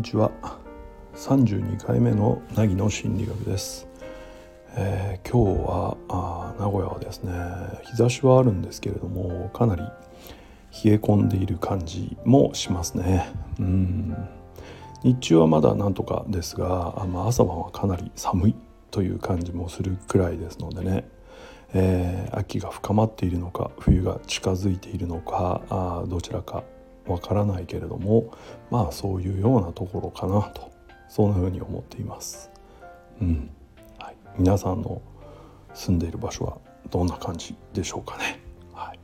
にちは32回目の凪の心理学です、えー、今日はあ名古屋はですね日差しはあるんですけれどもかなり冷え込んでいる感じもしますね。うん。日中はまだなんとかですが、まあ、朝晩はかなり寒いという感じもするくらいですのでね、えー、秋が深まっているのか冬が近づいているのかあどちらかわからないけれどもまあそういうようなところかなとそんなふうに思っています。うんはい、皆さんの住んでいる場所はどんな感じでしょうかね。はい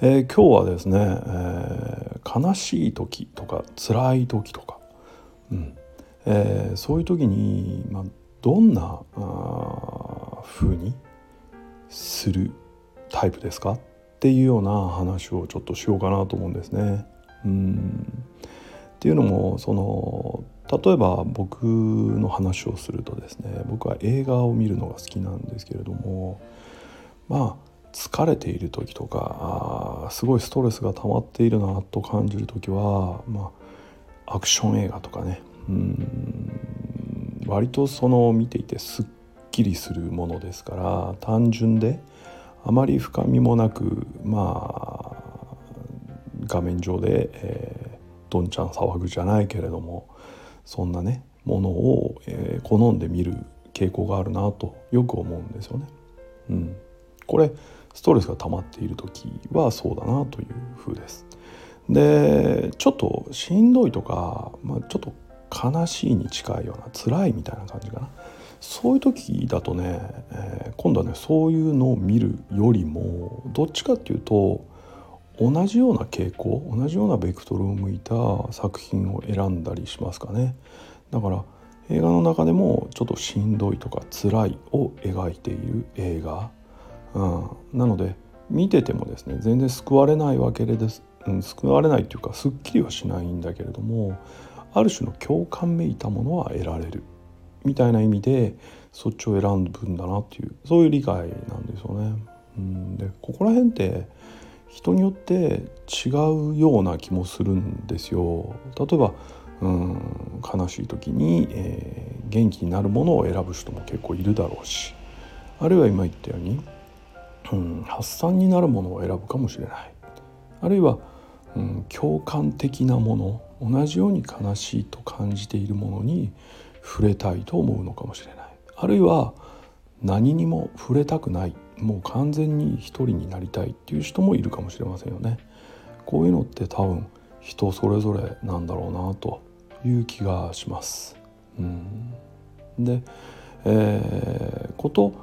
えー、今日はですね、えー、悲しい時とか辛い時とか、うんえー、そういう時に、まあ、どんなあ風にするタイプですかっていうような話をちょっとしようかなと思うんですね。うん。っていうのもその例えば僕の話をするとですね僕は映画を見るのが好きなんですけれどもまあ疲れている時とかすごいストレスが溜まっているなと感じる時は、まあ、アクション映画とかねうん。割とその見ていてすっきりするものですから単純であまり深みもなくまあ画面上で、えー、どんちゃん騒ぐじゃないけれどもそんなねものを、えー、好んで見る傾向があるなとよく思うんですよね。うん、これストレスが溜まっている時はそうだなという風です。でちょっとしんどいとか、まあ、ちょっと悲しいに近いような辛いみたいな感じかなそういう時だとね、えー、今度はねそういうのを見るよりもどっちかっていうと同じような傾向同じようなベクトルを向いた作品を選んだりしますかね。だから映画の中でもちょっとしんどいとか辛いを描いている映画、うん、なので見ててもですね全然救われないわけです、うん、救われないっていうかすっきりはしないんだけれどもある種の共感めいたものは得られる。みたいな意味でそっちを選ぶんだなっていうそういう理解なんですよね。うん、でここら辺って人によって違うような気もするんですよ。例えばうん悲しい時に、えー、元気になるものを選ぶ人も結構いるだろうし。あるいは今言ったように、うん、発散になるものを選ぶかもしれない。あるいは、うん、共感的なもの同じように悲しいと感じているものに触れたいと思うのかもしれない。あるいは何にも触れたくない。もう完全に一人になりたいっていう人もいるかもしれませんよね。こういうのって多分人それぞれなんだろうなという気がします。うん、で、えー、こと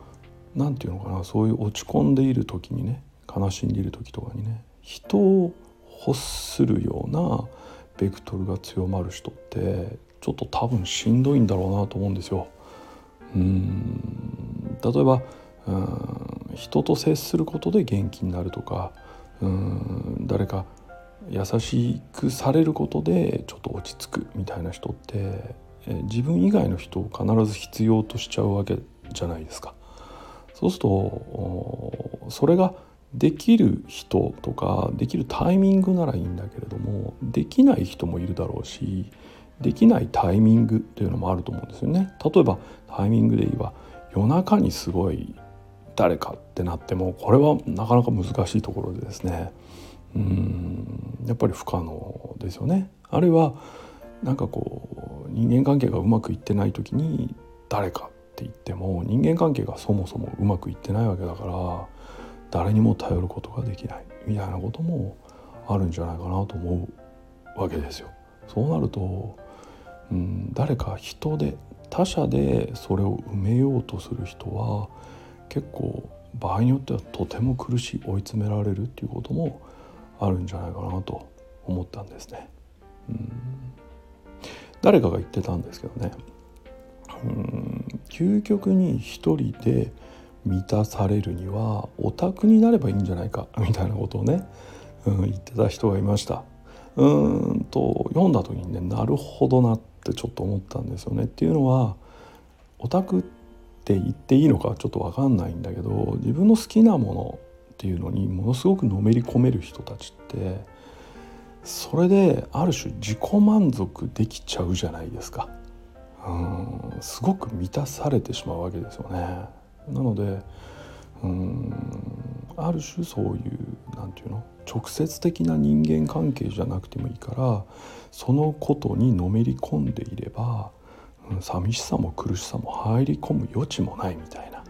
何て言うのかなそういう落ち込んでいる時にね悲しんでいる時とかにね人を欲するようなベクトルが強まる人ってちょっと多分しんどいんだろうなと思うんですよ。うん例えばうん人と接することで元気になるとかうん誰か優しくされることでちょっと落ち着くみたいな人って自分以外の人を必ず必要としちゃうわけじゃないですか。そうするとそれができる人とかできるタイミングならいいんだけれどもできない人もいるだろうしできないタイミングというのもあると思うんですよね。例えばタイミングで言えば夜中にすごい誰かってなってもこれはなかなか難しいところでですねうんやっぱり不可能ですよね。あるいはなんかこう人間関係がうまくいってない時に誰かって言っても人間関係がそもそもうまくいってないわけだから誰にも頼ることができないみたいなこともあるんじゃないかなと思うわけですよ。そうなると、うん、誰か人で他者でそれを埋めようとする人は結構場合によってはとても苦しい追い詰められるっていうこともあるんじゃないかなと思ったんですね。うん誰かが言ってたんですけどねうん究極に一人で満たされるにはオタクになればいいんじゃないかみたいなことをね、うん、言ってた人がいました。うんと読んだ時にねなるほどなってちょっと思ったんですよね。っていうのはオタクってって言っていいのかちょっと分かんないんだけど自分の好きなものっていうのにものすごくのめり込める人たちってそれである種自己満足できちゃうじゃないですか。うんすごく満たされてしまうわけですよね。なのでうんある種そういう何て言うの直接的な人間関係じゃなくてもいいからそのことにのめり込んでいれば、寂しさも苦しさも入り込む余地もないみたいな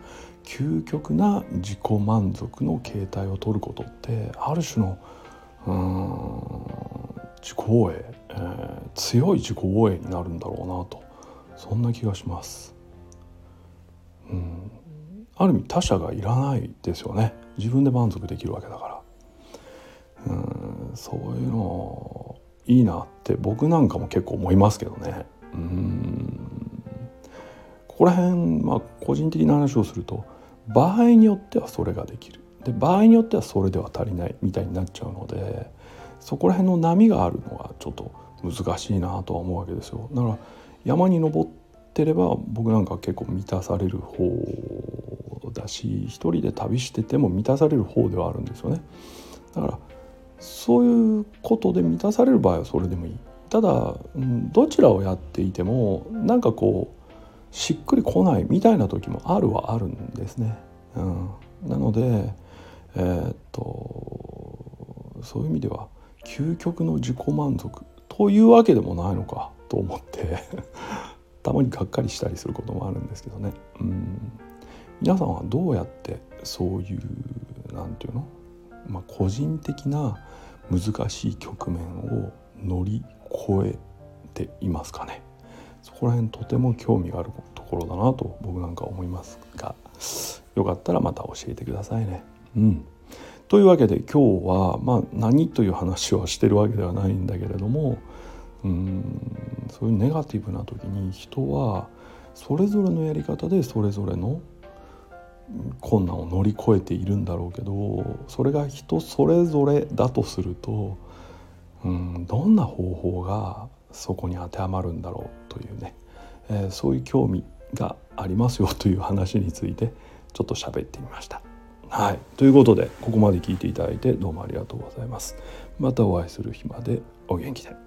究極な自己満足の形態を取ることってある種のうん自己防衛、えー、強い自己防衛になるんだろうなとそんな気がします。うん。ある意味他者がいらないですよね。自分で満足できるわけだから。うんそういうのいいなって僕なんかも結構思いますけどね。うん。ここら辺まあ個人的な話をすると場合によってはそれができる。で場合によってはそれでは足りないみたいになっちゃうのでそこら辺の波があるのがちょっと難しいなとは思うわけですよ。だから山に登ってれば僕なんか結構満たされる方だし一人で旅してても満たされる方ではあるんですよね。だからそういうことで満たされる場合はそれでもいい。ただ、どちらをやっていてもなんかこうしっくりこないみたいな時もあるはあるんですね、うん、なのでえー、っとそういう意味では究極の自己満足というわけでもないのかと思って たまにがっかりしたりすることもあるんですけどね。うん。皆さんはどうやってそういう何て言うの、まあ、個人的な難しい局面を乗り越えていますかね？そこら辺とても興味があるところだなと僕なんか思いますがよかったらまた教えてくださいね。うん、というわけで今日は、まあ、何という話をしてるわけではないんだけれどもうんそういうネガティブな時に人はそれぞれのやり方でそれぞれの困難を乗り越えているんだろうけどそれが人それぞれだとするとうんどんな方法がそこに当てはまるんだろうというね、えー、そういう興味がありますよという話についてちょっと喋ってみました。はい、ということでここまで聞いていただいてどうもありがとうございます。またお会いする日までお元気で。